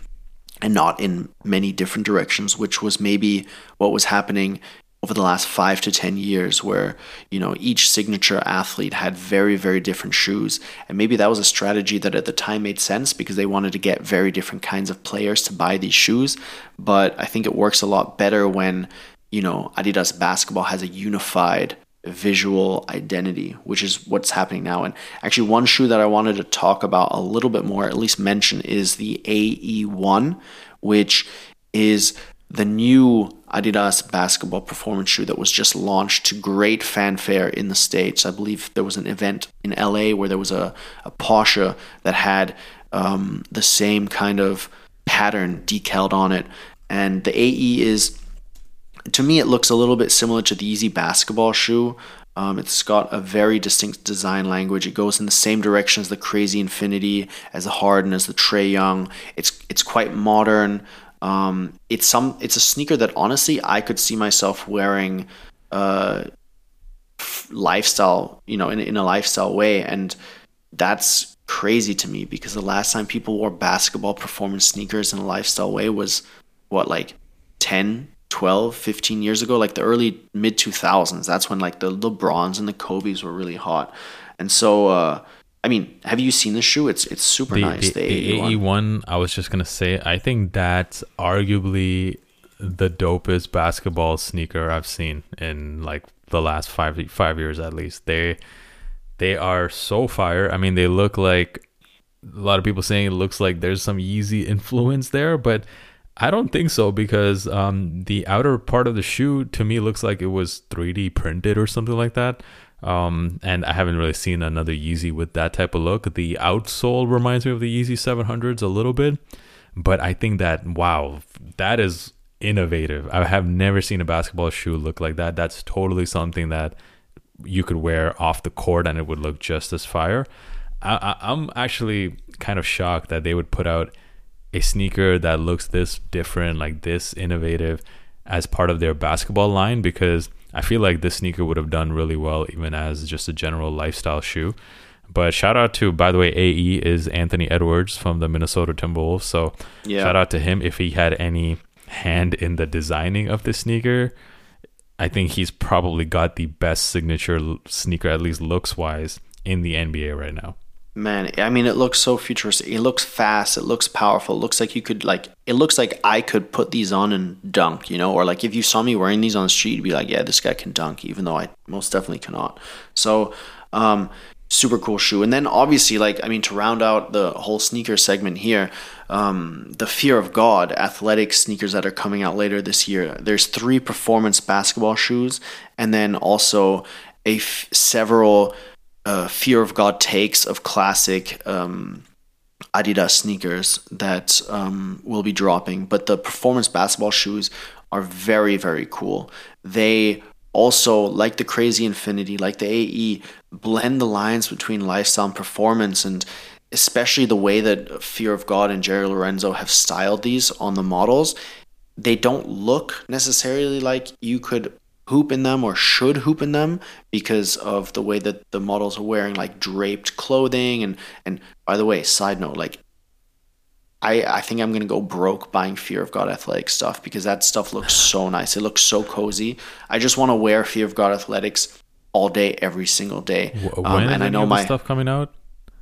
and not in many different directions, which was maybe what was happening over the last five to 10 years where, you know, each signature athlete had very, very different shoes. And maybe that was a strategy that at the time made sense because they wanted to get very different kinds of players to buy these shoes. But I think it works a lot better when, you know, Adidas basketball has a unified visual identity, which is what's happening now. And actually, one shoe that I wanted to talk about a little bit more, at least mention, is the AE1, which is the new Adidas basketball performance shoe that was just launched to great fanfare in the States. I believe there was an event in LA where there was a, a Porsche that had um, the same kind of pattern decaled on it. And the AE is, to me, it looks a little bit similar to the Yeezy basketball shoe. Um, it's got a very distinct design language. It goes in the same direction as the Crazy Infinity, as the Harden, as the Trae Young. It's it's quite modern. Um, it's some it's a sneaker that honestly I could see myself wearing uh, lifestyle, you know, in, in a lifestyle way. And that's crazy to me because the last time people wore basketball performance sneakers in a lifestyle way was what, like 10, 12, 15 years ago, like the early mid 2000s. That's when like the LeBrons and the Kobe's were really hot. And so, uh, I mean, have you seen the shoe? It's it's super the, nice. The, the AE1. AE1, I was just gonna say, I think that's arguably the dopest basketball sneaker I've seen in like the last five five years at least. They they are so fire. I mean, they look like a lot of people saying it looks like there's some Yeezy influence there, but I don't think so because um, the outer part of the shoe to me looks like it was 3D printed or something like that. Um, and I haven't really seen another Yeezy with that type of look. The outsole reminds me of the Yeezy 700s a little bit, but I think that wow, that is innovative. I have never seen a basketball shoe look like that. That's totally something that you could wear off the court and it would look just as fire. I, I'm actually kind of shocked that they would put out a sneaker that looks this different, like this innovative, as part of their basketball line because I feel like this sneaker would have done really well even as just a general lifestyle shoe. But shout out to, by the way, AE is Anthony Edwards from the Minnesota Timberwolves. So yeah. shout out to him if he had any hand in the designing of the sneaker. I think he's probably got the best signature sneaker, at least looks wise, in the NBA right now man i mean it looks so futuristic. It looks fast. It looks powerful. It looks like you could like it looks like i could put these on and dunk you know? Or like if you saw me wearing these on the street you'd be like yeah this guy can dunk even though i most definitely cannot. So um super cool shoe. And then obviously like i mean to round out the whole sneaker segment here um, the fear of god athletic sneakers that are coming out later this year. There's three performance basketball shoes and then also a f- several uh, fear of God takes of classic um, Adidas sneakers that um, will be dropping. But the performance basketball shoes are very, very cool. They also, like the Crazy Infinity, like the AE, blend the lines between lifestyle and performance. And especially the way that Fear of God and Jerry Lorenzo have styled these on the models, they don't look necessarily like you could hoop in them or should hoop in them because of the way that the models are wearing like draped clothing and and by the way side note like I, I think I'm gonna go broke buying Fear of God athletic stuff because that stuff looks so nice. It looks so cozy. I just want to wear Fear of God athletics all day, every single day. When um, and I know my stuff coming out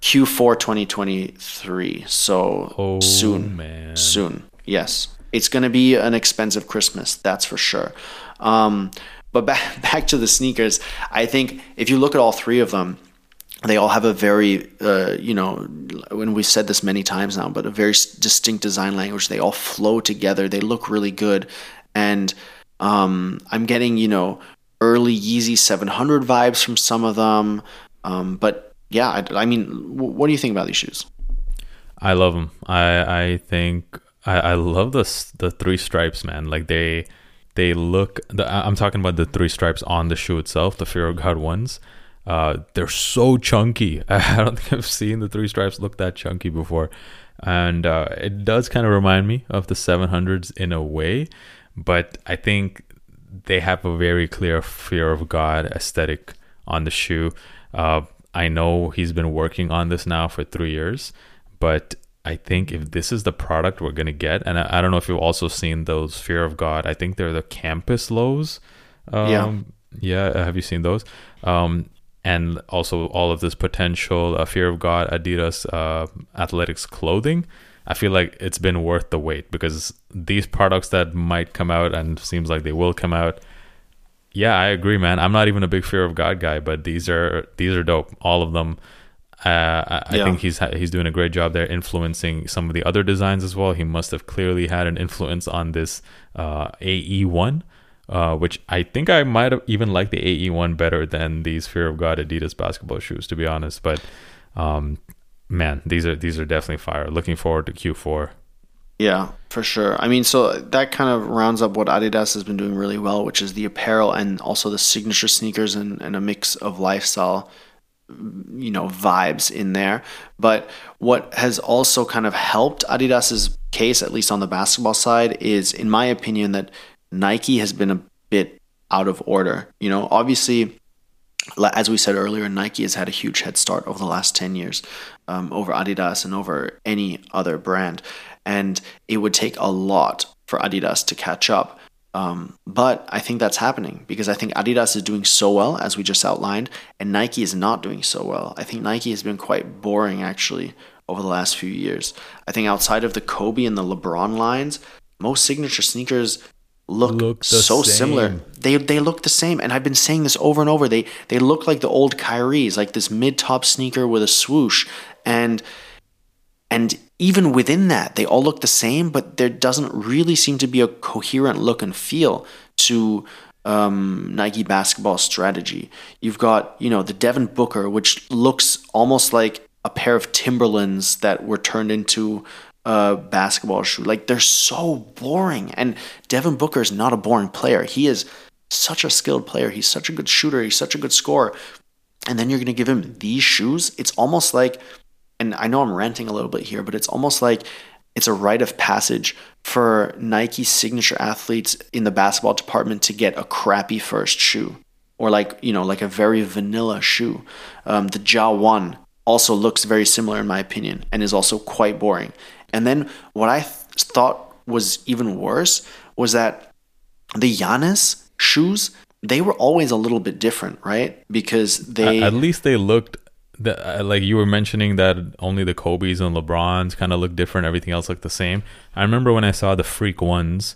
Q4 2023. So oh, soon, man. soon. Yes, it's gonna be an expensive Christmas. That's for sure. Um, but back back to the sneakers, I think if you look at all three of them, they all have a very uh, you know when we've said this many times now, but a very distinct design language. They all flow together. They look really good, and um, I'm getting you know early Yeezy 700 vibes from some of them. Um, but yeah, I, I mean, what do you think about these shoes? I love them. I I think I, I love the the three stripes, man. Like they they look. The, I'm talking about the three stripes on the shoe itself, the Fear of God ones. Uh, they're so chunky. I don't think I've seen the three stripes look that chunky before, and uh, it does kind of remind me of the 700s in a way. But I think they have a very clear Fear of God aesthetic on the shoe. Uh, I know he's been working on this now for three years, but I think if this is the product we're gonna get, and I, I, don't know if you've also seen those Fear of God. I think they're the campus lows. Um, Yeah. yeah. Have you seen those? Um, and also all of this potential uh, fear of God Adidas uh, athletics clothing. I feel like it's been worth the wait because these products that might come out and seems like they will come out. Yeah, I agree, man. I'm not even a big fear of God guy, but these are these are dope. All of them. Uh, I, I think he's ha- he's doing a great job there, influencing some of the other designs as well. He must have clearly had an influence on this uh, AE one, uh, which I think I might have even liked the AE one better than these Fear of God Adidas basketball shoes, to be honest. But um, man, these are these are definitely fire. Looking forward to Q4. Yeah, for sure. I mean, so that kind of rounds up what Adidas has been doing really well, which is the apparel and also the signature sneakers and, and a mix of lifestyle, you know, vibes in there. But what has also kind of helped Adidas's case, at least on the basketball side, is, in my opinion, that Nike has been a bit out of order. You know, obviously, as we said earlier, Nike has had a huge head start over the last 10 years um, over Adidas and over any other brand. And it would take a lot for Adidas to catch up. Um, but I think that's happening because I think Adidas is doing so well, as we just outlined, and Nike is not doing so well. I think Nike has been quite boring actually over the last few years. I think outside of the Kobe and the LeBron lines, most signature sneakers look, Look so similar they they look the same and i've been saying this over and over they they look like the old Kyrie's like this mid-top sneaker with a swoosh and and even within that they all look the same but there doesn't really seem to be a coherent look and feel to um, Nike basketball strategy. You've got, you know, the Devin Booker, which looks almost like a pair of Timberlands that were turned into a basketball shoe. Like they're so boring. And Devin Booker is not a boring player. He is such a skilled player. He's such a good shooter. He's such a good scorer. And then you're going to give him these shoes. It's almost like, and I know I'm ranting a little bit here, but it's almost like it's a rite of passage for Nike signature athletes in the basketball department to get a crappy first shoe or like, you know, like a very vanilla shoe. Um, the Ja 1 also looks very similar in my opinion and is also quite boring. And then what I th- thought was even worse was that the Giannis shoes, they were always a little bit different, right? Because they At least they looked the, uh, like you were mentioning that only the Kobe's and LeBrons kind of look different. Everything else looked the same. I remember when I saw the Freak ones,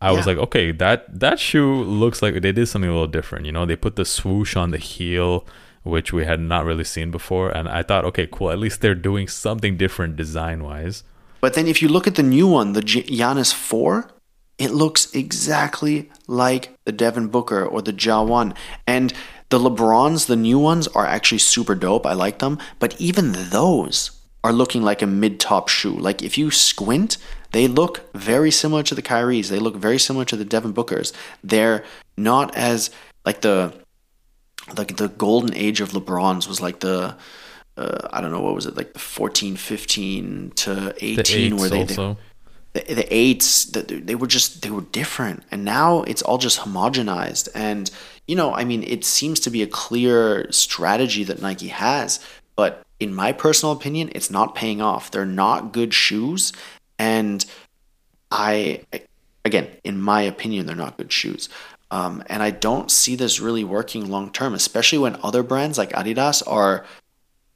I was like, okay, that that shoe looks like they did something a little different. You know, they put the swoosh on the heel, which we had not really seen before, and I thought, okay, cool. At least they're doing something different design wise. But then if you look at the new one, the Gi- Giannis 4, it looks exactly like the Devin Booker or the Ja 1. And the LeBrons, the new ones, are actually super dope. I like them. But even those are looking like a mid top shoe. Like if you squint, they look very similar to the Kyries. They look very similar to the Devin Bookers. They're not as like the like the golden age of LeBrons was like the uh, I don't know what was it like the 14 15 to 18 eights where they, also. they the, the eights the, they were just they were different and now it's all just homogenized and you know I mean it seems to be a clear strategy that Nike has but in my personal opinion it's not paying off they're not good shoes and I again, in my opinion, they're not good shoes. Um, and I don't see this really working long term, especially when other brands like Adidas are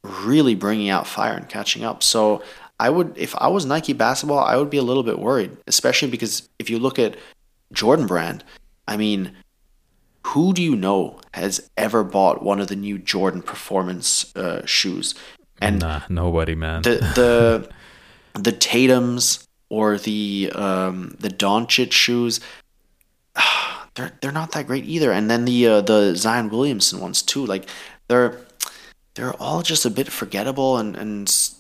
really bringing out fire and catching up. So I would, if I was Nike basketball, I would be a little bit worried, especially because if you look at Jordan brand, I mean, who do you know has ever bought one of the new Jordan performance uh, shoes? And nah, nobody, man. the the the Tatum's or the um, the Doncic shoes, they're they're not that great either. And then the uh, the Zion Williamson ones too, like they're they're all just a bit forgettable. And and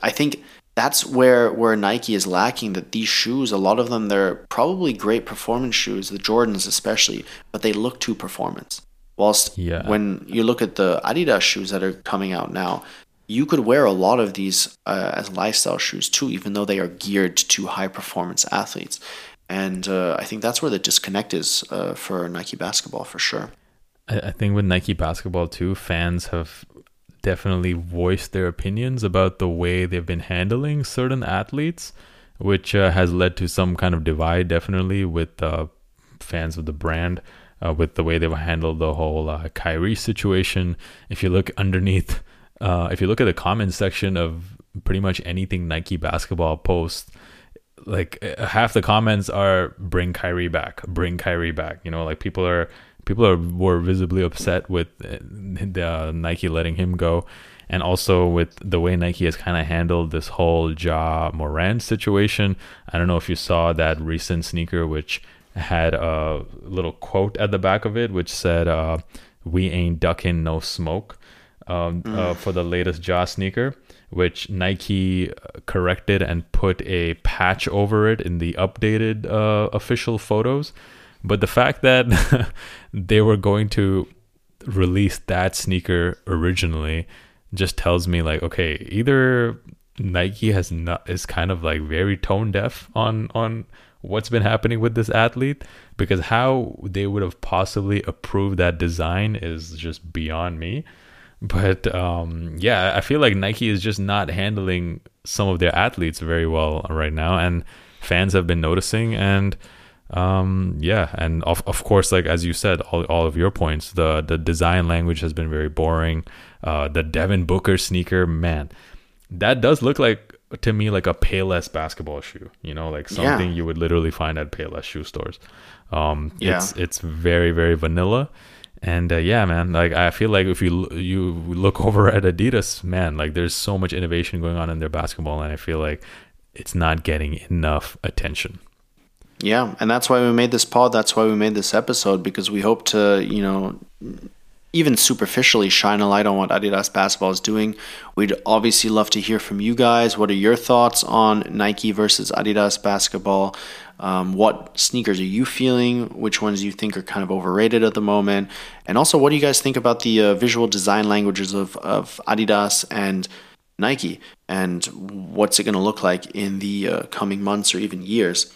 I think that's where where Nike is lacking. That these shoes, a lot of them, they're probably great performance shoes, the Jordans especially, but they look too performance. Whilst Yeah. when you look at the Adidas shoes that are coming out now, you could wear a lot of these uh, as lifestyle shoes too, even though they are geared to high performance athletes. And uh, I think that's where the disconnect is uh, for Nike basketball for sure. I, I think with Nike basketball too, fans have definitely voiced their opinions about the way they've been handling certain athletes, which uh, has led to some kind of divide, definitely with uh, fans of the brand. uh, with the way they've handled the whole uh, Kyrie situation. If you look underneath, uh, if you look at the comments section of pretty much anything Nike basketball post, like uh, half the comments are "Bring Kyrie back, bring Kyrie back." You know, like people are people are were visibly upset with uh, Nike letting him go and also with the way Nike has kind of handled this whole Ja Morant situation. I don't know if you saw that recent sneaker, which had a little quote at the back of it, which said, uh, "We ain't ducking no smoke." Um, mm. uh, for the latest Ja sneaker, which Nike corrected and put a patch over it in the updated uh, official photos. But the fact that they were going to release that sneaker originally just tells me like okay either Nike has not is kind of like very tone deaf on on what's been happening with this athlete because how they would have possibly approved that design is just beyond me. But um, yeah i feel like nike is just not handling some of their athletes very well right now and fans have been noticing and um, yeah and of, of course like as you said all, all of your points the the design language has been very boring uh, the Devin Booker sneaker, man, that does look like to me like a Payless basketball shoe. You know, like something yeah. you would literally find at Payless shoe stores. Um, yeah. it's it's very very vanilla, and uh, yeah, man, like I feel like if you you look over at Adidas, man, like there's so much innovation going on in their basketball, and I feel like it's not getting enough attention. Yeah, and that's why we made this pod. That's why we made this episode because we hope to, you know, even superficially shine a light on what Adidas basketball is doing. We'd obviously love to hear from you guys. What are your thoughts on Nike versus Adidas basketball? Um, what sneakers are you feeling? Which ones do you think are kind of overrated at the moment? And also, what do you guys think about the uh, visual design languages of, of Adidas and Nike? And what's it going to look like in the uh, coming months or even years?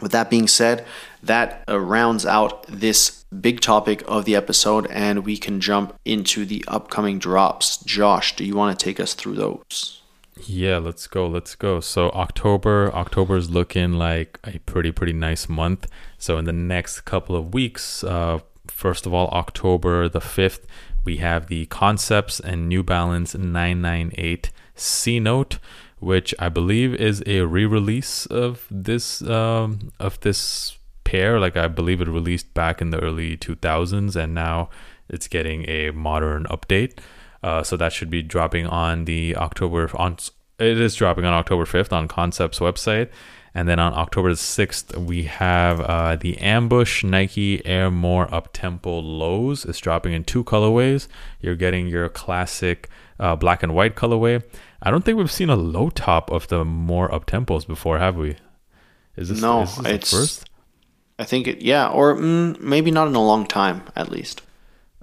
With that being said, that uh, rounds out this big topic of the episode, and we can jump into the upcoming drops. Josh, do you want to take us through those? Yeah, let's go. Let's go. So October, October is looking like a pretty pretty nice month. So in the next couple of weeks, uh, first of all, October the fifth, we have the Concepts and New Balance 998 C Note which I believe is a re-release of this um, of this pair. Like I believe it released back in the early 2000s, and now it's getting a modern update. Uh, so that should be dropping on the October on. It is dropping on October 5th on Concepts website. And then on October 6th, we have uh, the Ambush Nike Air More Uptempo Lows. It's dropping in two colorways. You're getting your classic uh, black and white colorway. I don't think we've seen a low top of the more up tempos before, have we? Is this no? Is this it's first. I think it, yeah, or mm, maybe not in a long time, at least.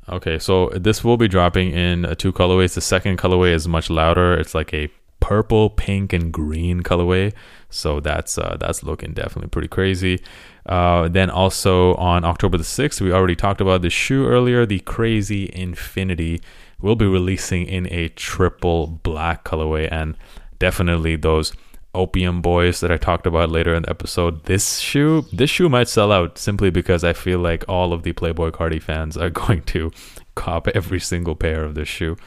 Okay, so this will be dropping in two colorways. The second colorway is much louder. It's like a purple, pink, and green colorway. So that's uh, that's looking definitely pretty crazy. Uh, then also on October the sixth, we already talked about the shoe earlier, the Crazy Infinity will be releasing in a triple black colorway and definitely those opium boys that I talked about later in the episode. This shoe, this shoe might sell out simply because I feel like all of the Playboi Carti fans are going to cop every single pair of this shoe.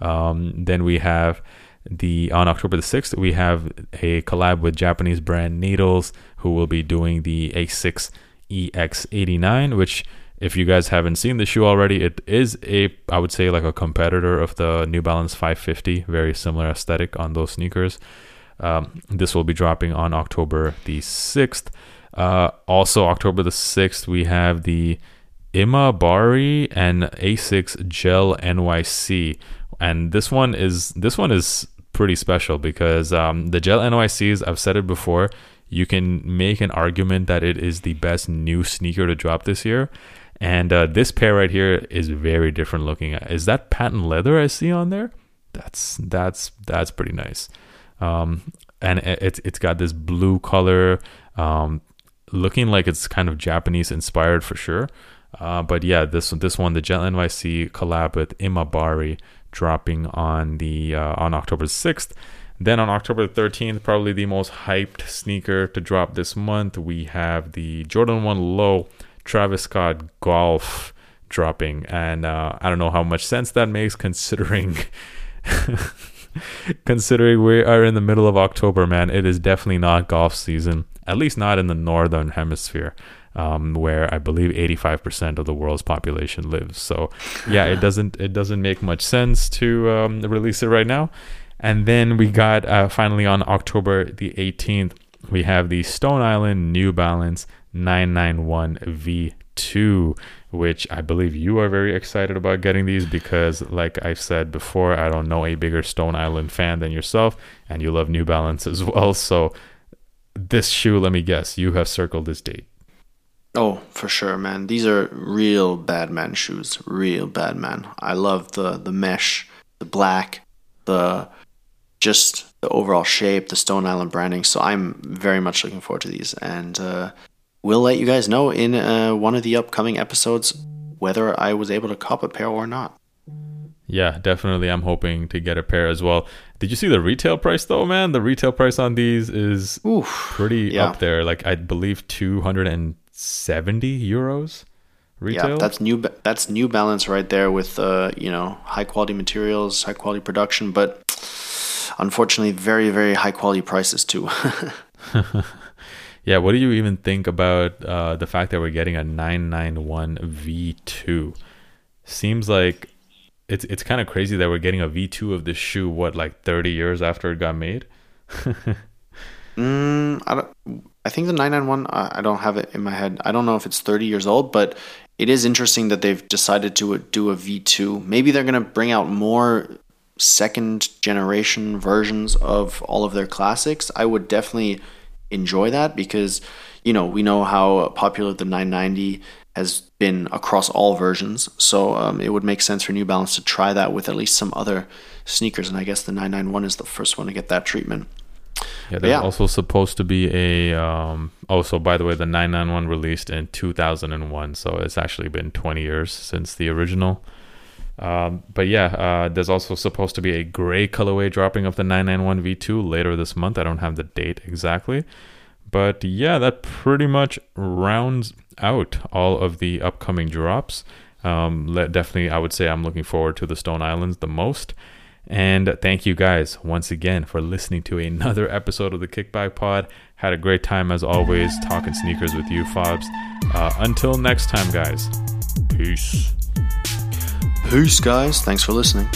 Um, then we have the on October the 6th, we have a collab with Japanese brand Needles, who will be doing the ASICS EX89, which if you guys haven't seen the shoe already, it is a I would say like a competitor of the New Balance 550, very similar aesthetic on those sneakers. Um, this will be dropping on October the 6th. Uh, also, October the 6th, we have the Imabari and ASICS Gel NYC, and this one is this one is pretty special because um, the Gel NYCs, I've said it before, you can make an argument that it is the best new sneaker to drop this year. And uh, this pair right here is very different looking. Is that patent leather I see on there? That's that's that's pretty nice. Um, and it's it's got this blue color, um, looking like it's kind of Japanese inspired for sure. Uh, but yeah, this this one, the Gel NYC collab with Imabari, dropping on the uh, on October sixth. Then on October 13th, probably the most hyped sneaker to drop this month, we have the Jordan 1 Low Travis Scott Golf dropping, and uh, I don't know how much sense that makes considering. considering we are in the middle of October, man, it is definitely not golf season, at least not in the northern hemisphere. Um, where I believe 85% of the world's population lives. So, yeah, it doesn't it doesn't make much sense to um, release it right now. And then we got uh, finally on October the 18th, we have the Stone Island New Balance 991 V2, which I believe you are very excited about getting these because, like I've said before, I don't know a bigger Stone Island fan than yourself, and you love New Balance as well. So, this shoe, let me guess, you have circled this date. Oh, for sure, man. These are real bad man shoes. Real bad man. I love the the mesh, the black, the just the overall shape, the Stone Island branding. So I'm very much looking forward to these, and uh, we'll let you guys know in uh, one of the upcoming episodes whether I was able to cop a pair or not. Yeah, definitely. I'm hoping to get a pair as well. Did you see the retail price though, man? The retail price on these is Oof, pretty yeah. up there. Like I believe 270 euros retail. Yeah, that's new. That's New Balance right there with uh, you know high quality materials, high quality production, but unfortunately, very very high quality prices too. yeah, what do you even think about uh, the fact that we're getting a 991 V2? Seems like it's it's kind of crazy that we're getting a V2 of this shoe. What like 30 years after it got made? Mm, I don't. I think the 991. I don't have it in my head. I don't know if it's 30 years old, but it is interesting that they've decided to do a V2. Maybe they're gonna bring out more second generation versions of all of their classics. I would definitely enjoy that because you know we know how popular the 990 has been across all versions. So um, it would make sense for New Balance to try that with at least some other sneakers, and I guess the 991 is the first one to get that treatment. Yeah, there's yeah. also supposed to be a. Um, also, by the way, the 991 released in 2001, so it's actually been 20 years since the original. Um, but yeah, uh, there's also supposed to be a gray colorway dropping of the 991 V2 later this month. I don't have the date exactly. But yeah, that pretty much rounds out all of the upcoming drops. Um, definitely, I would say I'm looking forward to the Stone Islands the most. And thank you guys once again for listening to another episode of the Kickback Pod. Had a great time as always talking sneakers with you, Fabs. Uh, until next time, guys. Peace. Peace, guys. Thanks for listening.